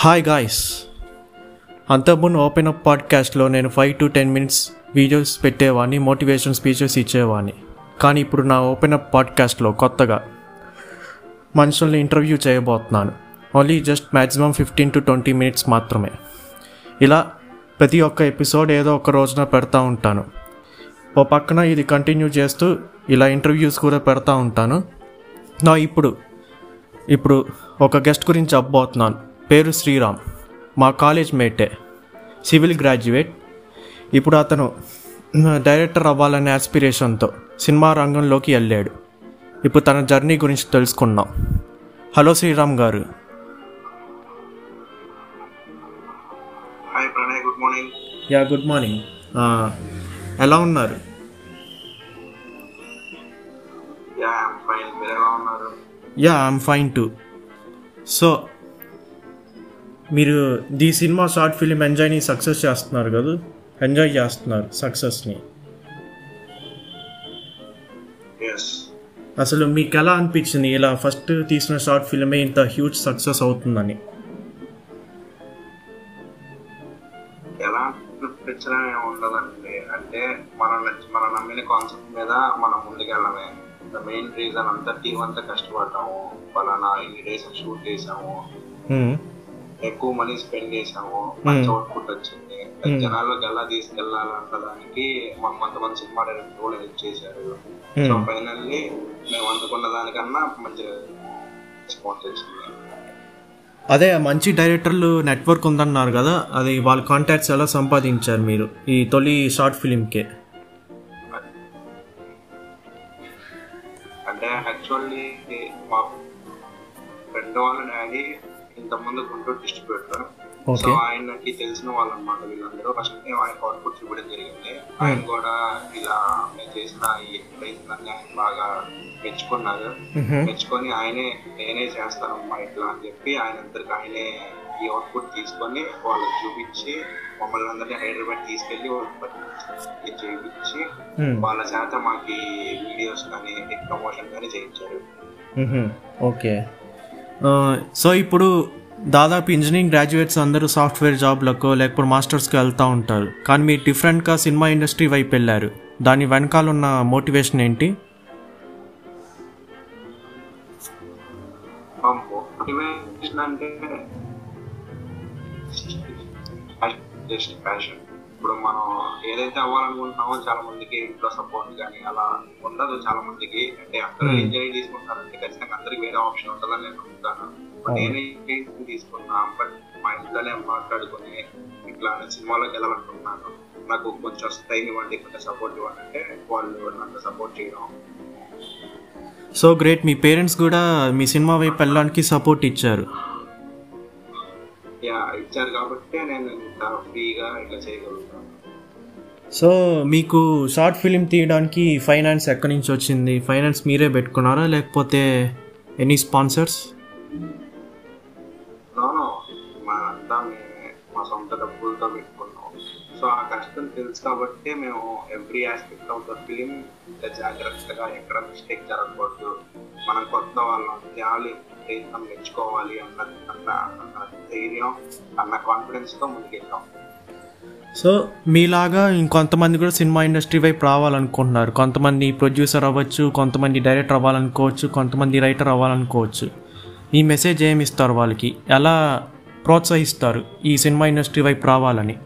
Hi guys అంతకుముందు open up పాడ్కాస్ట్లో నేను five to ten minutes videos పెట్టేవాడిని motivation speeches ఇచ్చేవాడిని కానీ ఇప్పుడు నా ఓపెన్ అప్ పాడ్కాస్ట్లో కొత్తగా మనుషుల్ని ఇంటర్వ్యూ చేయబోతున్నాను. Only just maximum fifteen to twenty minutes మాత్రమే. ఇలా ప్రతి ఒక్క ఎపిసోడ్ ఏదో ఒక రోజున పెడతా ఉంటాను. ఓ పక్కన ఇది కంటిన్యూ చేస్తూ ఇలా ఇంటర్వ్యూస్ కూడా పెడతా ఉంటాను. నా ఇప్పుడు ఇప్పుడు ఒక గెస్ట్ గురించి అబ్బోతున్నాను పేరు శ్రీరామ్. మా కాలేజ్ మేటే. Civil graduate. ఇప్పుడు అతను డైరెక్టర్ అవ్వాలనే ఆస్పిరేషన్తో సినిమా రంగంలోకి వెళ్ళాడు. ఇప్పుడు తన జర్నీ గురించి తెలుసుకుందాం హలో శ్రీరామ్ గారు. Hi Pranay good morning yeah good morning. ఎలా ఉన్నారు? Yeah I'm fine too. So మీరు ది సినిమా షార్ట్ ఫిలిం ఎంజాయ్ని సక్సెస్ చేస్తున్నారు కదా? ఎంజాయ్ చేస్తున్నారు సక్సెస్ని. అసలు మీకు ఎలా అనిపించింది? ఇలా ఫస్ట్ తీసిన షార్ట్ ఫిల్మే ఇంత హ్యూజ్ సక్సెస్ అవుతుందని. ఎలా అనిపించడం ఏమి ఉండదండి. అంటే మనం మనం నమ్మిన కాన్సెప్ట్ మీద మనం ముందుకెళ్ళమే ద మెయిన్ రీజన్ అంతా టీం అంతా కష్టపడ్డాము. ఫలానా ఇన్ని డేస్ షూట్ చేసాము. ఎక్కువ మనీ స్పెండ్ చేసాము మంచి అవుట్పుట్ వచ్చింది. జనాల్లోకి ఎలా తీసుకెళ్ళాలన్న దానికి మాకు కొంతమంది సినిమా డైరెక్టర్ కూడా హెల్ప్ చేశారు. సో. ఫైనల్లీ మేము అందుకున్న దానికన్నా మంచి రెస్పాన్స్ వచ్చింది. అదే మంచి డైరెక్టర్లు నెట్వర్క్ ఉందన్నారు కదా అది వాళ్ళ కాంటాక్ట్స్ ఎలా సంపాదించారు మీరు ఈ తొలి షార్ట్ ఫిలింకే అంటే యాక్చువల్లీ మా ఫ్రెండ్ వాళ్ళ డాడీ ఇంత ముందు గుంటూరు డిస్ట్రిబ్యూటర్ సో ఆయనకి తెలిసిన వాళ్ళు అనమాట వీళ్ళందరూ ఫస్ట్ ఆయన అవుట్పుట్స్ ఇవ్వడం జరిగింది. ఆయన కూడా ఇలా మేము చేసిన ఈ ఎక్సర్సైజ్ ఆయన బాగా మెచ్చుకున్నారు. మెచ్చుకొని ఆయనే నేనే చేస్తానమ్మా ఇట్లా అని చెప్పి ఆయన అందరికి ఆయనే ఈ అవుట్పుట్ తీసుకొని వాళ్ళకి చూపించి మమ్మల్ని అందరినీ హైదరాబాద్ తీసుకెళ్ళి వాళ్ళకి చేయించి వాళ్ళ చేత మాకు వీడియోస్ కానీ ప్రమోషన్ కానీ చేయించారు. ఓకే సో ఇప్పుడు దాదాపు ఇంజనీరింగ్ గ్రాడ్యుయేట్స్ అందరూ సాఫ్ట్వేర్ జాబ్లకు లేకపోతే మాస్టర్స్కి వెళ్తూ ఉంటారు. కానీ మీరు డిఫరెంట్గా సినిమా ఇండస్ట్రీ వైపు వెళ్ళారు. దాని వెనకాల ఉన్న మోటివేషన్ ఏంటి? మోటివేషన్ అంటే జస్ట్ ప్యాషన్ ఇప్పుడు మనం ఏదైతే అవ్వాలనుకుంటున్నామో చాలా మందికి ఇంట్లో సపోర్ట్ కానీ అలా ఉండదు చాలా మందికి. అంటే అందరూ ఎంజాయ్ తీసుకుంటారంటే ఖచ్చితంగా అందరికి వేరే ఆప్షన్ ఉంటుందని నేను But నేను ఏంటి తీసుకున్నా బట్ మా ఇంట్లోనే మాట్లాడుకొని ఇట్లా సినిమాలోకి వెళ్ళాలనుకుంటున్నాను. నాకు కొంచెం టైం ఇవ్వండి కొంచెం సపోర్ట్ ఇవ్వండి అంటే వాళ్ళు నన్ను సపోర్ట్ చేయడం. సో గ్రేట్ మీ పేరెంట్స్ కూడా మీ సినిమా వైపు వెళ్ళడానికి సపోర్ట్ ఇచ్చారు. ఇచ్చారు కాబట్టి నేను ఇంత ఫ్రీగా ఇట్లా చేయగలుగుతాను. సో మీకు షార్ట్ ఫిలిం తీయడానికి ఫైనాన్స్ ఎక్కడి నుంచి వచ్చింది? ఫైనాన్స్ మీరే పెట్టుకున్నారా? లేకపోతే ఎనీ స్పాన్సర్స్? మా సొంత డబ్బులతో పెట్టుకున్నాం. సో ఆ కష్టం తెలుసు కాబట్టి మేము every aspect of the film జాగ్రత్తగా ఎక్కడ మిస్టేక్ జరగకూడదు. మనం కొత్త వాళ్ళం చేయాలి ప్రయత్నం మెచ్చుకోవాలి అన్న అన్న అన్న ధైర్యం అన్న కాన్ఫిడెన్స్తో ముందుకెళ్ళాం సో మీలాగా ఇంకొంతమంది కూడా సినిమా ఇండస్ట్రీ వైపు రావాలనుకుంటున్నారు. కొంతమంది ప్రొడ్యూసర్ అవ్వచ్చు కొంతమంది డైరెక్టర్ అవ్వాలనుకోవచ్చు కొంతమంది రైటర్ అవ్వాలనుకోవచ్చు. ఈ మెసేజ్ ఏమి ఇస్తారు వాళ్ళకి? ఎలా ప్రోత్సహిస్తారు ఈ సినిమా ఇండస్ట్రీ వైపు రావాలని?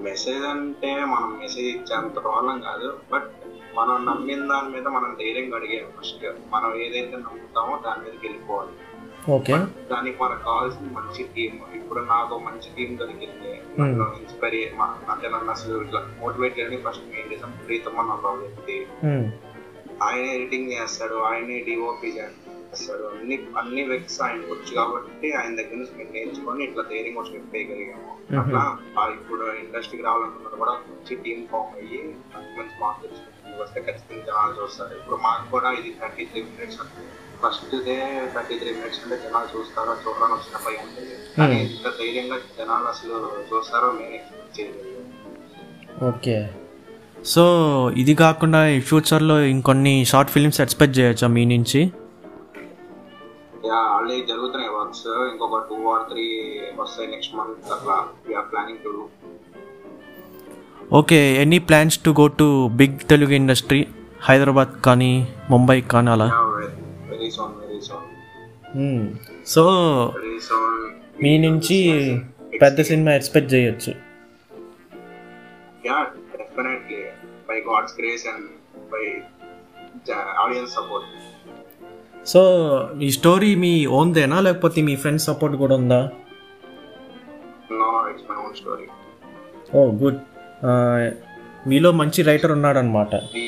మెసేజ్ అంటే మనం మెసేజ్ ఇచ్చేంత ప్రాబ్లం కాదు బట్ మనం నమ్మిన దాని మీద మనం ధైర్యంగా అడిగేది ఫస్ట్ మనం ఏదైతే నమ్ముతామో దాని మీదకి వెళ్ళిపోవాలి. ఓకే. దానికి మనకు కావాల్సిన మంచి టీం ఇప్పుడు నాకు మంచి టీం దొరికింది. నన్ను ఇన్స్పైర్ అంటే నన్ను అసలు ఇట్లా మోటివేట్ చేయడానికి ఫస్ట్ మెయిన్ రీజన్ ప్రీతం అన్న ఒక వ్యక్తి ఆయనే ఎడిటింగ్ చేస్తాడు. ఆయనే డిఓపి చేస్తాడు. అన్ని అన్ని వ్యక్తి ఆయనకు వచ్చు కాబట్టి ఆయన దగ్గర నుంచి మేము నేర్చుకొని ఇట్లా ధైర్యంగా వచ్చి మేము. చేయగలిగాము అట్లా ఇప్పుడు ఇండస్ట్రీకి రావాలనుకున్నది కూడా మంచి టీం ఫామ్ అయ్యి మంచి స్పాన్సర్స్ వస్తే ఖచ్చితంగా జనాలు చూస్తారు. ఇప్పుడు మాకు కూడా ఇది thirty three minutes first day thirty three minutes అంటే జనాలు చూస్తారో? చూడడానికి వచ్చిన భయం ఉంటుంది కానీ ఇంత ధైర్యంగా జనాలు అసలు చూస్తారో నేను చేయలేదు ఓకే. సో ఇది కాకుండా ఫ్యూచర్లో ఇంకొన్ని షార్ట్ ఫిల్మ్స్ ఎక్స్పెక్ట్ చేయొచ్చా మీ నుంచి? యా ఆల్రెడీ జరుగుతున్నాయి వర్క్స్ ఇంకొక టూ ఆర్ త్రీ వస్తాయి నెక్స్ట్ మంత్ అట్లా. We're planning to okay any plans to go to big Telugu industry Hyderabad కానీ ముంబై కానీ అలా? Very soon very soon so soon మీ నుంచి పెద్ద సినిమా ఎక్స్పెక్ట్ చేయొచ్చు. Yeah definitely by God's grace and by audience support so ఈ story మీ ఓన్దేనా? లేకపోతే మీ ఫ్రెండ్స్ సపోర్ట్ కూడా ఉందా? Own oh good. మీలో మంచి రైటర్ ఉన్నాడనమాట. ఈ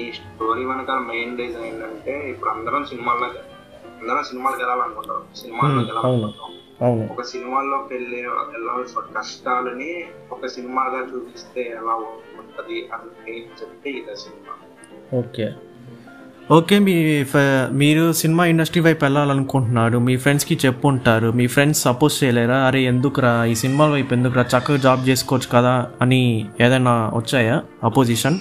ఈ స్టోరీ వెనకాల మెయిన్ రీజన్ ఏంటంటే ఇప్పుడు అందరం సినిమాల్లో అందరం సినిమాలకు వెళ్ళాలనుకుంటాం సినిమాల్లోకి వెళ్ళాలనుకుంటాం అవును. ఒక సినిమాల్లోకి వెళ్ళే వెళ్ళాల్సిన కష్టాలని ఒక సినిమాగా చూపిస్తే ఎలా ఉంటది? అని చెప్తే ఇదే సినిమా. ఓకే. ఓకే మీ మీరు సినిమా ఇండస్ట్రీ వైపు వెళ్ళాలనుకుంటున్నారు. మీ ఫ్రెండ్స్కి చెప్పుంటారు. మీ ఫ్రెండ్స్ సపోజ్ చేయలేరా? అరే ఎందుకురా? ఈ సినిమాల వైపు ఎందుకురా? చక్కగా జాబ్ చేసుకోవచ్చు కదా? అని ఏదైనా వచ్చాయా? అపోజిషన్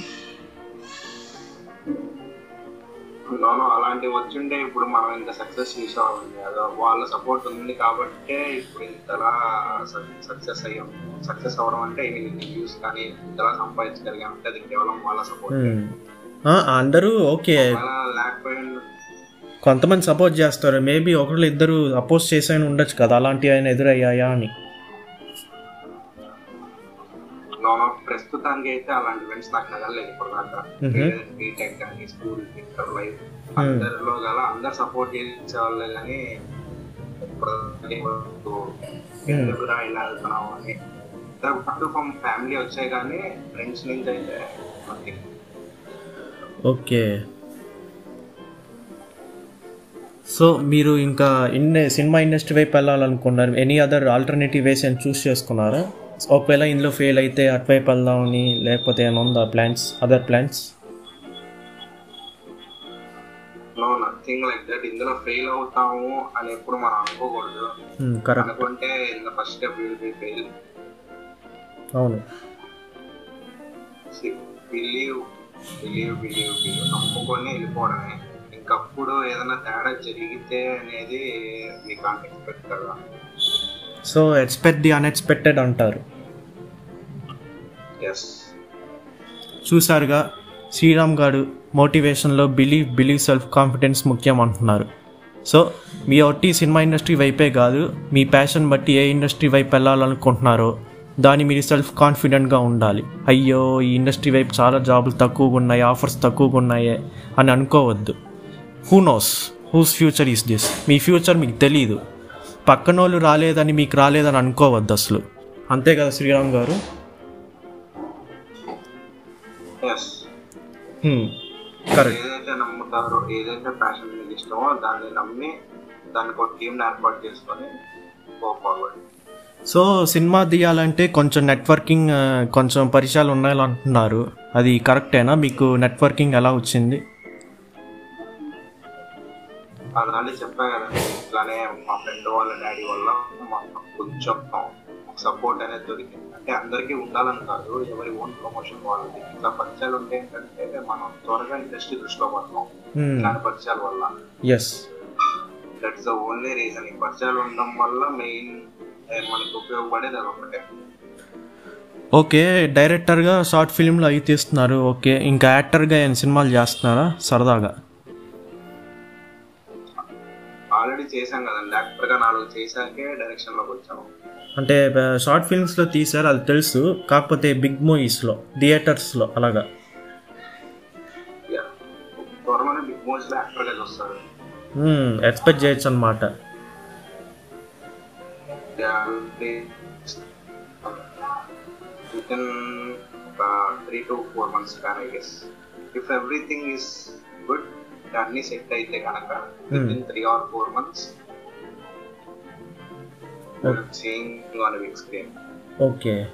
అలాంటివి వచ్చింటే ఇప్పుడు మనం ఇంత సక్సెస్ కదా వాళ్ళ సపోర్ట్ ఉంది కాబట్టే ఇప్పుడు ఇంతలా సక్సెస్ అయ్యాం. సక్సెస్ అవ్వడం అంటే ఇన్ని వ్యూస్ కానీ ఇంతలా సంపాదించగలిగాం. అంటే అది కేవలం వాళ్ళ సపోర్ట్ అందరూ ఓకే. కొంతమంది సపోర్ట్ చేస్తారు. మేబీ ఒకళ్ళు ఇద్దరు అపోజ్ చేసైనా ఉండొచ్చు కదా. అలాంటివి ఆయన ఎదురయ్యాయా అని. ప్రస్తుతానికి అయితే అలాంటి ఫ్రెండ్స్ నాకు నగలేదు ఇప్పుడు దాకా. బీటెక్ కానీ స్కూల్ ఇంటర్ లైఫ్ అందరిలో గల అందరు సపోర్ట్ చేసేవాళ్ళే కానీ ఇప్పుడు ఎందుకురా ఇలా వెళ్తున్నావు అని. పాటు ఫ్రమ్ ఫ్యామిలీ వచ్చాయి కానీ ఫ్రెండ్స్ నుంచి అయితే ఓకే. సో మీరు ఇంకా ఇన్ని సినిమా ఇండస్ట్రీ వైపు వెళ్ళాలనుకున్నారు. ఎనీ అదర్ ఆల్టర్నేటివ్ వేస్ అని చూస్ చేసుకున్నారా? ఒకవేళ ఇందులో ఫెయిల్ అయితే అటువైపు వెళ్దామని లేకపోతే ఏమైనా ఉందా plans other plans no nothing like that ఇందులో ఫెయిల్ అవుతాము అని ఎప్పుడు మనం అనుకోకూడదు. అనుకుంటే in the first step will be fail అవును. బిలీవ్ బిలీవ్ బిలీవ్ బిలీవ్ నమ్ముకొని వెళ్ళిపోవడమే. ఇంకప్పుడు ఏదైనా తేడా జరిగితే అనేది మీ కాంట్ ఎక్స్పెక్ట్ కదా సో ఎక్స్పెక్ట్ ది అన్ఎక్స్పెక్టెడ్ అంటారు. ఎస్ చూసారుగా శ్రీరామ్ గారు మోటివేషన్లో బిలీవ్ బిలీవ్ సెల్ఫ్ కాన్ఫిడెన్స్ ముఖ్యం అంటున్నారు. సో మీ ఒట్టి సినిమా ఇండస్ట్రీ వైపే కాదు మీ ప్యాషన్ బట్టి ఏ ఇండస్ట్రీ వైపు వెళ్ళాలనుకుంటున్నారో దాని మీరు సెల్ఫ్ కాన్ఫిడెంట్గా ఉండాలి. అయ్యో ఈ ఇండస్ట్రీ వైపు చాలా జాబులు తక్కువగా ఉన్నాయి ఆఫర్స్ తక్కువగా ఉన్నాయే అని అనుకోవద్దు. Who knows who's future is this me future మీకు తెలియదు పక్కనోళ్ళు రాలేదని మీకు రాలేదని అనుకోవద్దు అసలు. అంతే కదా శ్రీరామ్ గారు? ఎస్ కరెక్ట్ ఏదైతే నమ్ముతారో ఏదైతే ప్యాషన్ మీకు ఇష్టమో దాన్ని నమ్మి దానికి ఒక ఏర్పాటు చేసుకొని గో ఫార్వర్డ్ సో సినిమా తీయాలంటే కొంచెం నెట్వర్కింగ్ కొంచెం పరిచయాలు ఉన్నాయని అంటున్నారు అది కరెక్టేనా మీకు నెట్వర్కింగ్ ఎలా వచ్చింది? అదని చెప్పా కదండి ఇట్లానే మా ఫ్రెండ్ వాళ్ళ డాడీ వల్ల మాకు కొంచెం సపోర్ట్ అనేది దొరికింది. అంటే అందరికీ ఉండాలని కాదు ఎవరి ఓన్ ప్రమోషన్ వాళ్ళది. ఇట్లా పరిచయాలు ఉంటే ఏంటంటే మనం త్వరగా ఇండస్ట్రీ దృష్టిలో పడతాం. ఇట్లాంటి పరిచయాల వల్ల. Yes that's the only reason ఈ పరిచయాలు ఉండడం వల్ల మెయిన్ మనకి ఉపయోగపడేది అది ఒకటే. ఓకే డైరెక్టర్గా షార్ట్ ఫిల్మ్లు అవి తీస్తున్నారు. ఓకే ఇంకా యాక్టర్గా ఏం సినిమాలు చేస్తున్నారా? సరదాగా. ఆల్రెడీ చేశాం కదండి. యాక్టర్గా నాలుగు చేశాకే డైరెక్షన్లోకి వచ్చాము. అంటే షార్ట్ ఫిల్మ్స్లో తీశారు అది తెలుసు. కాకపోతే బిగ్ మూవీస్లో థియేటర్స్లో అలాగా. బిగ్ మూవీస్లో యాక్టర్గా చూస్తారు. ఎక్స్పెక్ట్ చేయొచ్చు అనమాట ఇన్ ఒక త్రీ టు ఫోర్ మంత్స్ కానీ I guess if everything is good అన్ని సెట్ అయితే కనుక with in three or four months seeing on big screen okay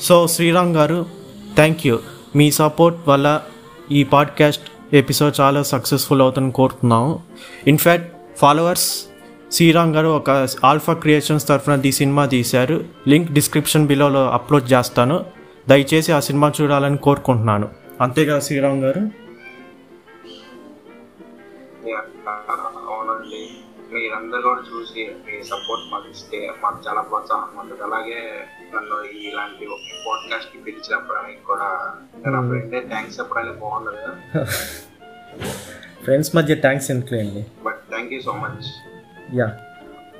so Sriram గారు థ్యాంక్ యూ మీ సపోర్ట్ వల్ల ఈ పాడ్కాస్ట్ ఎపిసోడ్ చాలా successful అవుతుందని కోరుతున్నాము. ఇన్ఫ్యాక్ట్ ఫాలోవర్స్ శ్రీరామ్ గారు ఒక ఆల్ఫా క్రియేషన్స్ తరఫున ఈ సినిమా తీశారు. లింక్ డిస్క్రిప్షన్ బిలోలో అప్లోడ్ చేస్తాను. దయచేసి ఆ సినిమా చూడాలని కోరుకుంటున్నాను. అంతే కదా శ్రీరామ్ గారు? మీరందరూ కూడా చూసి మీ సపోర్ట్ మాకు ఇస్తే మాకు చాలా ప్రోత్సాహం ఉంటుంది. అలాగే నన్ను ఇలాంటి పాడ్కాస్ట్కి పిలిచినప్పుడు కూడా నా ఫ్రెండ్ థ్యాంక్స్ చెప్పడానికి బాగుంది కదా ఫ్రెండ్స్ మధ్య థ్యాంక్స్ ఎందుకులేండి but thank you so much yeah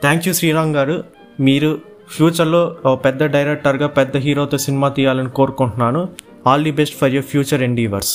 thank you Sriram గారు. మీరు ఫ్యూచర్లో పెద్ద డైరెక్టర్గా పెద్ద హీరోతో సినిమా తీయాలని కోరుకుంటున్నాను. All the best for your future endeavours